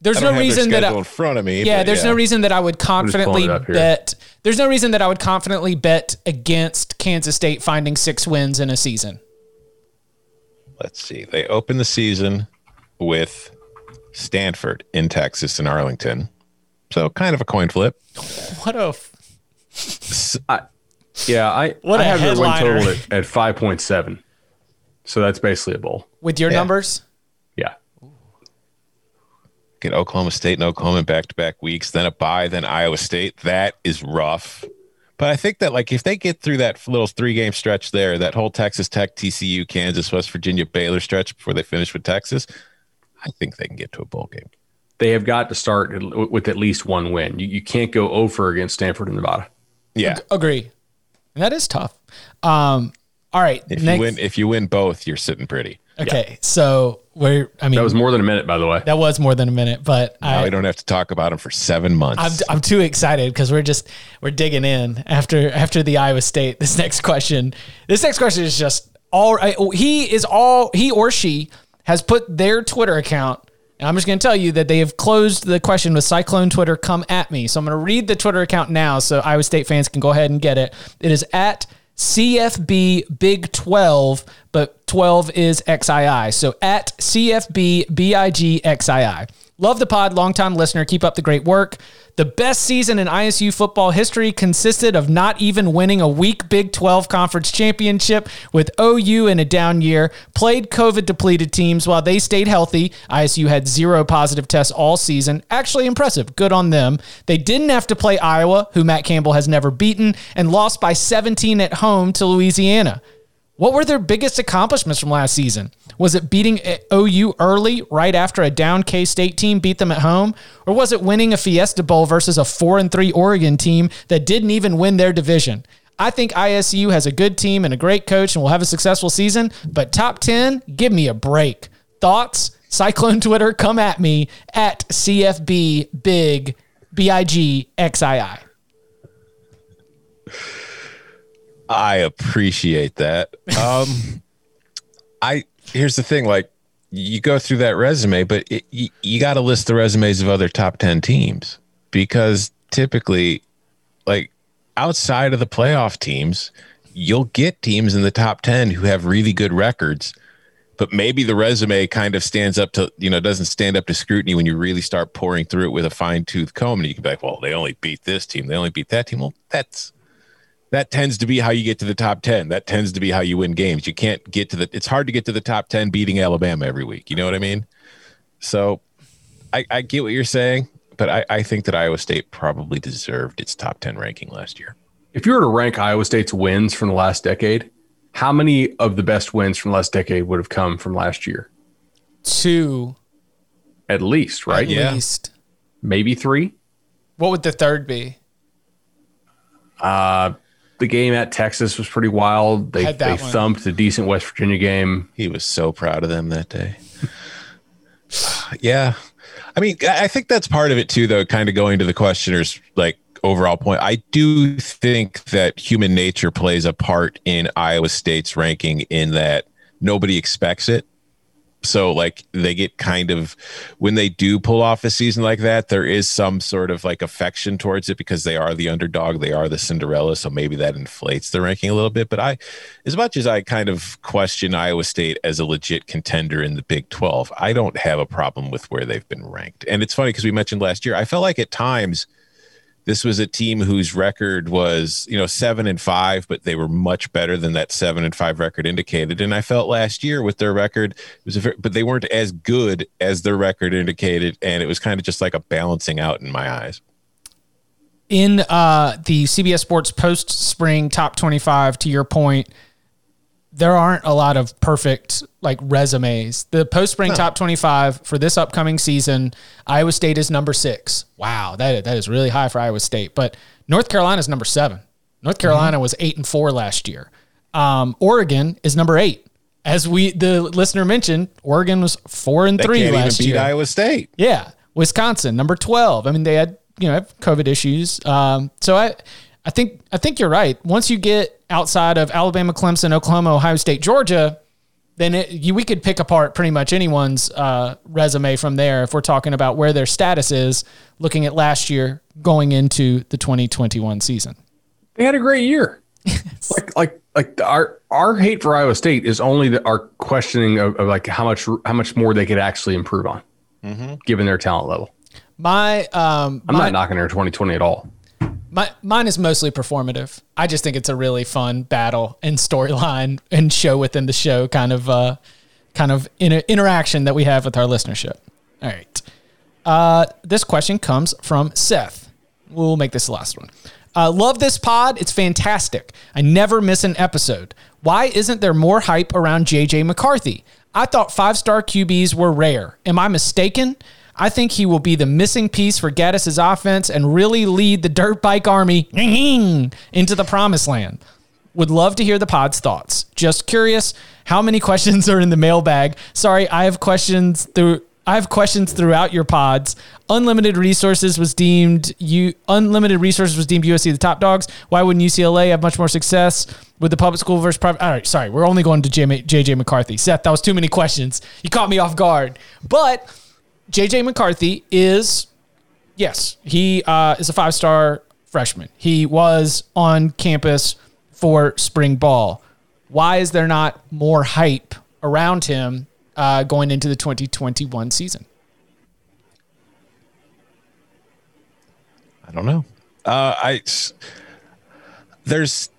there's I don't no have reason their that schedule I, in front of me. yeah, but there's no reason that I would confidently it up here. bet. There's no reason that I would confidently bet against Kansas State finding six wins in a season. Let's see. They open the season with Stanford in Texas and Arlington. So kind of a coin flip. What a f- Yeah. I, What I a have their win total at, at 5.7. So that's basically a bowl. with your Yeah. numbers. Yeah. Get Oklahoma State and Oklahoma back to back weeks, then a bye, then Iowa State. That is rough. But I think that like if they get through that little three game stretch there, that whole Texas Tech, TCU, Kansas, West Virginia, Baylor stretch before they finish with Texas, I think they can get to a bowl game. They have got to start with at least one win. You, you can't go over against Stanford and Nevada. Yeah. Agree. And that is tough. Um, all right. If next, you win if you win both, you're sitting pretty. Okay. So we're, I mean, That was more than a minute, by the way. that was more than a minute, but Now I, we don't have to talk about them for seven months. I'm, I'm too excited because we're just we're digging in after after the Iowa State. This next question, this next question is just all. I, he is all he or she has put their Twitter account. And I'm just going to tell you that they have closed the question with Cyclone Twitter. Come at me. So I'm going to read the Twitter account now, so Iowa State fans can go ahead and get it. It is at CFB Big 12, but 12 is XII. So at CFB BIG XII. Love the pod, longtime listener. Keep up the great work. The best season in ISU football history consisted of not even winning a weak Big 12 conference championship with OU in a down year, played COVID depleted teams while they stayed healthy. ISU had zero positive tests all season. Actually impressive. Good on them. They didn't have to play Iowa, who Matt Campbell has never beaten, and lost by 17 at home to Louisiana. What were their biggest accomplishments from last season? Was it beating OU early, right after a down K State team beat them at home? Or was it winning a Fiesta Bowl versus a 4 and 3 Oregon team that didn't even win their division? I think ISU has a good team and a great coach and will have a successful season, but top 10, give me a break. Thoughts? Cyclone Twitter, come at me at CFB Big B I G X I I. I appreciate that. Um, I here's the thing: like you go through that resume, but it, you, you got to list the resumes of other top ten teams because typically, like outside of the playoff teams, you'll get teams in the top ten who have really good records. But maybe the resume kind of stands up to, you know, doesn't stand up to scrutiny when you really start pouring through it with a fine tooth comb. And you can be like, well, they only beat this team. They only beat that team. Well, that's that tends to be how you get to the top 10 that tends to be how you win games you can't get to the it's hard to get to the top 10 beating alabama every week you know what i mean so i, I get what you're saying but I, I think that iowa state probably deserved its top 10 ranking last year If you were to rank Iowa State's wins from the last decade, how many of the best wins from the last decade would have come from last year? Two, At least, right? at Yeah. least. Maybe three. What would the third be? Uh, The game at Texas was pretty wild. They, they thumped a decent West Virginia game. he was so proud of them that day. Yeah. I mean i I think that's part of it too though kind of going to the questioner's like overall point. I do think that human nature plays a part in iowa state's ranking in that nobody expects it so like they get kind of when they do pull off a season like that there is some sort of like affection towards it because they are the underdog they are the cinderella so maybe that inflates the ranking a little bit. But i as much as i kind of question iowa state as a legit contender in the big 12 i don't have a problem with where they've been ranked. And it's funny because we mentioned last year i felt like at times this was a team whose record was you know seven and five but they were much better than that seven and five record indicated. And i felt last year with their record it was very, but they weren't as good as their record indicated and it was kind of just like a balancing out in my eyes. In uh, the CBS Sports post spring top 25, to your point, there aren't a lot of perfect like resumes. The post spring top 25 for this upcoming season, Iowa State is number six. Wow, that, that is really high for Iowa State. But North Carolina is number seven. North Carolina was eight and four last year. Um, Oregon is number eight. As we the listener mentioned, Oregon was four and They three last year. Iowa State. Yeah, Wisconsin number twelve. I mean, they had you know have COVID issues. Um, so I, I think I think you're right. Once you get outside of Alabama, Clemson, Oklahoma, Ohio State, Georgia, then it, you, we could pick apart pretty much anyone's uh, resume from there if we're talking about where their status is. Looking at last year going into the 2021 season. They had a great year. like like like our our hate for Iowa State is only the, our questioning of, of like how much how much more they could actually improve on, given their talent level. My um, I'm my, not knocking their 2020 at all. My, mine is mostly performative. I just think it's a really fun battle and storyline and show within the show kind of uh, kind of inter- interaction that we have with our listenership. All right. Uh, this question comes from Seth. We'll make this the last one. Uh, love this pod. It's fantastic. I never miss an episode. Why isn't there more hype around JJ McCarthy? I thought five star QBs were rare. Am I mistaken? I think he will be the missing piece for Gattis's offense and really lead the dirt bike army into the promised land. Would love to hear the pod's thoughts. Just curious, how many questions are in the mailbag? Sorry, I have questions through I have questions throughout your pods. Unlimited resources was deemed you unlimited resources was deemed USC the top dogs. Why wouldn't UCLA have much more success with the public school versus private? All right, sorry, we're only going to JJ McCarthy. Seth, that was too many questions. You caught me off guard. But JJ McCarthy is yes, he uh, is a five star freshman. He was on campus for spring ball. Why is there not more hype around him uh, going into the 2021 season? I don't know. Uh, I there's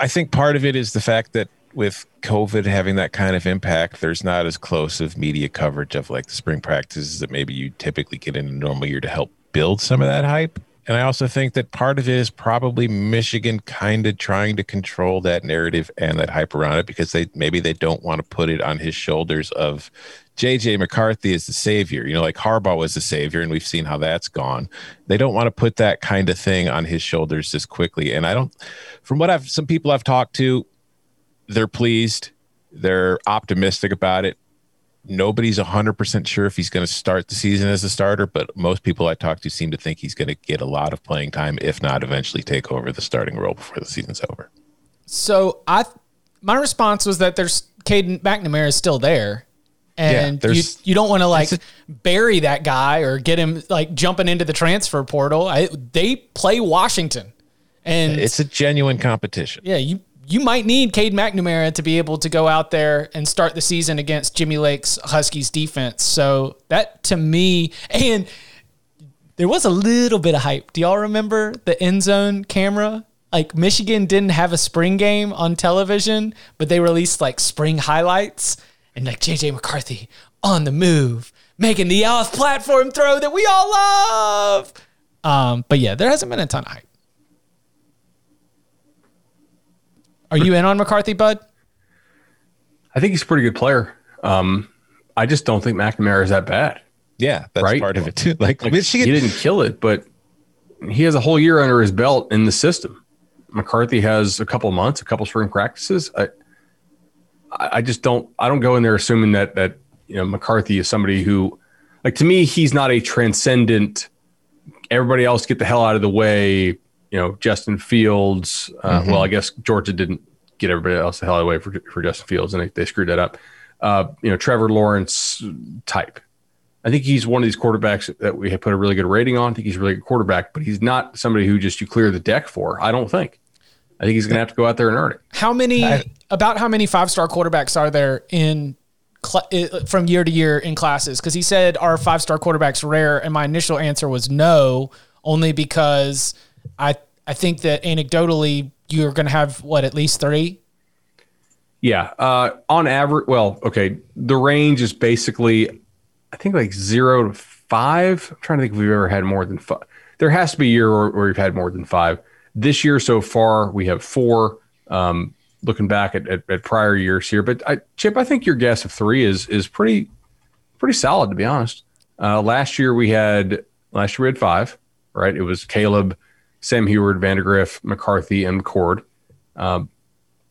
I think part of it is the fact that with COVID having that kind of impact, there's not as close of media coverage of like the spring practices that maybe you typically get in a normal year to help build some of that hype. And I also think that part of it is probably Michigan kind of trying to control that narrative and that hype around it because they maybe they don't want to put it on his shoulders of JJ McCarthy is the savior. You know, like Harbaugh was the savior, and we've seen how that's gone. They don't want to put that kind of thing on his shoulders this quickly. And I don't, from what I've, some people I've talked to, they're pleased, they're optimistic about it. Nobody's 100% sure if he's going to start the season as a starter, but most people I talk to seem to think he's going to get a lot of playing time, if not eventually take over the starting role before the season's over. So I, my response was that there's Caden McNamara is still there, and you you don't want to like bury that guy or get him like jumping into the transfer portal. I, they play Washington, and It's a genuine competition. yeah, you you might need Cade McNamara to be able to go out there and start the season against Jimmy Lake's Huskies defense. So that to me, and there was a little bit of hype. Do y'all remember the end zone camera? Like Michigan didn't have a spring game on television, but they released like spring highlights and like JJ McCarthy on the move, making the off platform throw that we all love. Um, but yeah, there hasn't been a ton of hype. Are you in on McCarthy, Bud? I think he's a pretty good player. Um, I just don't think McNamara is that bad. Yeah, that's Right. part of it too. Like, Like, Michigan, he didn't kill it, but he has a whole year under his belt in the system. McCarthy has a couple months, a couple spring practices. I, I I just don't. I don't go in there assuming that that you know McCarthy is somebody who, like to me, he's not a transcendent. Everybody else get the hell out of the way. You know, Justin Fields. Uh, Well, I guess Georgia didn't get everybody else the hell out of the way for for Justin Fields, and they, they screwed that up. Uh, you know, Trevor Lawrence type. I think he's one of these quarterbacks that we have put a really good rating on. I think he's a really good quarterback, but he's not somebody who just you clear the deck for. I don't think. I think he's going to have to go out there and earn it. How many about how many five star quarterbacks are there in cl- uh, from year to year in classes? Because he said are five star quarterbacks rare, and my initial answer was no, only because I I think that anecdotally you're going to have what at least three. Yeah. Uh, on average, well, okay. The range is basically, I think like zero to five. I'm trying to think if we've ever had more than five. there has to be a year where, we've had more than five. This year so far, we have four. Um, looking back at, at, at, prior years here, but I, Chip, I think your guess of three is is pretty pretty solid to be honest. Uh, last year we had last year we had five, right? It was Caleb, Sam Huard, Vandagriff, McCarthy, and Cord. Um,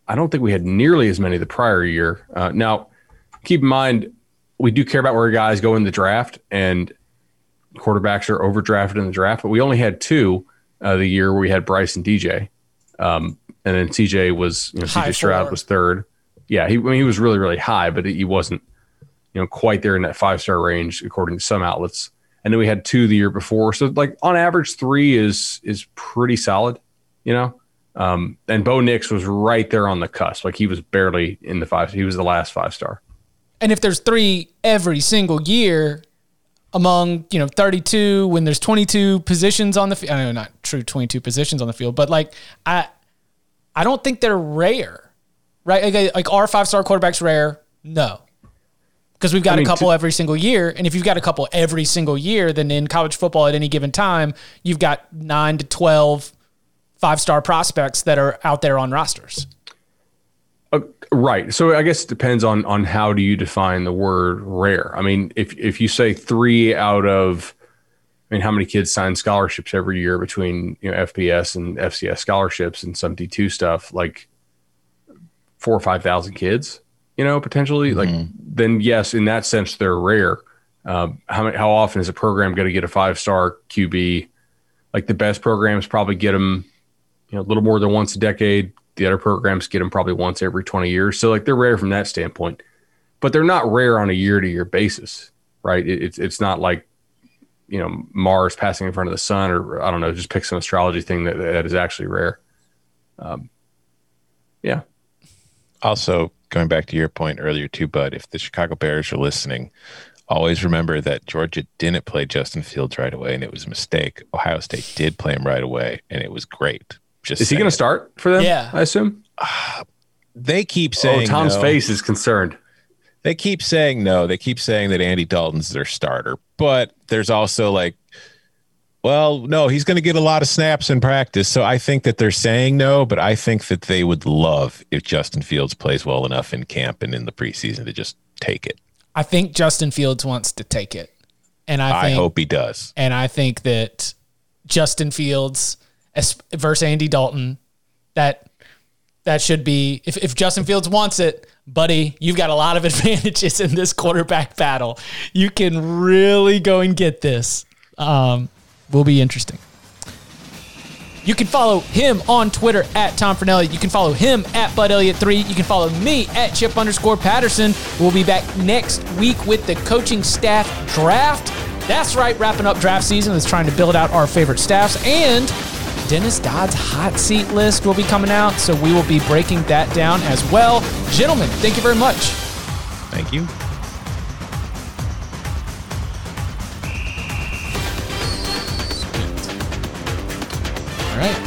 I don't think we had nearly as many the prior year. Uh, now, keep in mind, we do care about where guys go in the draft, and quarterbacks are overdrafted in the draft, but we only had two uh, the year where we had Bryce and DJ. Um, and then CJ was, you know, CJ Stroud was third. Yeah, he, I mean, he was really, really high, but he wasn't, you know, quite there in that five star range according to some outlets. And then we had two the year before, so like on average, three is is pretty solid, you know. Um, and Bo Nix was right there on the cusp, like he was barely in the five. He was the last five star. And if there's three every single year, among you know 32 when there's 22 positions on the field. I know not true 22 positions on the field, but like I I don't think they're rare, right? Like, like are five star quarterbacks rare? No, because we've got I mean, a couple every single year, and if you've got a couple every single year, then in college football at any given time, you've got nine to 12 five star prospects that are out there on rosters. Uh, right. So I guess it depends on on how do you define the word rare. I mean, if if you say three out of, I mean, how many kids sign scholarships every year between you know FBS and FCS scholarships and some D two stuff, like four or five thousand kids, you know, potentially. Mm-hmm. Like then, yes, in that sense, they're rare. Um, how many, how often is a program going to get a five star QB? Like the best programs probably get them, you know, a little more than once a decade the other programs get them probably once every 20 years. So like they're rare from that standpoint, but they're not rare on a year to year basis, right? It, it's, it's not like, you know, Mars passing in front of the sun or I don't know, just pick some astrology thing that, that is actually rare. Um, yeah. Also, going back to your point earlier too, Bud, if the Chicago Bears are listening, always remember that Georgia didn't play Justin Fields right away and it was a mistake. Ohio State did play him right away and it was great. Just is he going to start for them? Yeah, I assume. Uh, they keep oh, saying. Oh, Tom's no. face is concerned. They keep saying no. They keep saying that Andy Dalton's their starter, but there's also like, well, no, he's going to get a lot of snaps in practice. So I think that they're saying no, but I think that they would love if Justin Fields plays well enough in camp and in the preseason to just take it. I think Justin Fields wants to take it. And I, think, I hope he does. And I think that Justin Fields versus Andy Dalton. That that should be if, if Justin Fields wants it, buddy, you've got a lot of advantages in this quarterback battle. You can really go and get this. Um, will be interesting. You can follow him on Twitter at Tom Fornelli. You can follow him at Bud Elliott3. You can follow me at Chip underscore Patterson. We'll be back next week with the coaching staff draft. That's right, wrapping up draft season is trying to build out our favorite staffs and Dennis Dodd's hot seat list will be coming out, so we will be breaking that down as well. Gentlemen, thank you very much. Thank you. right.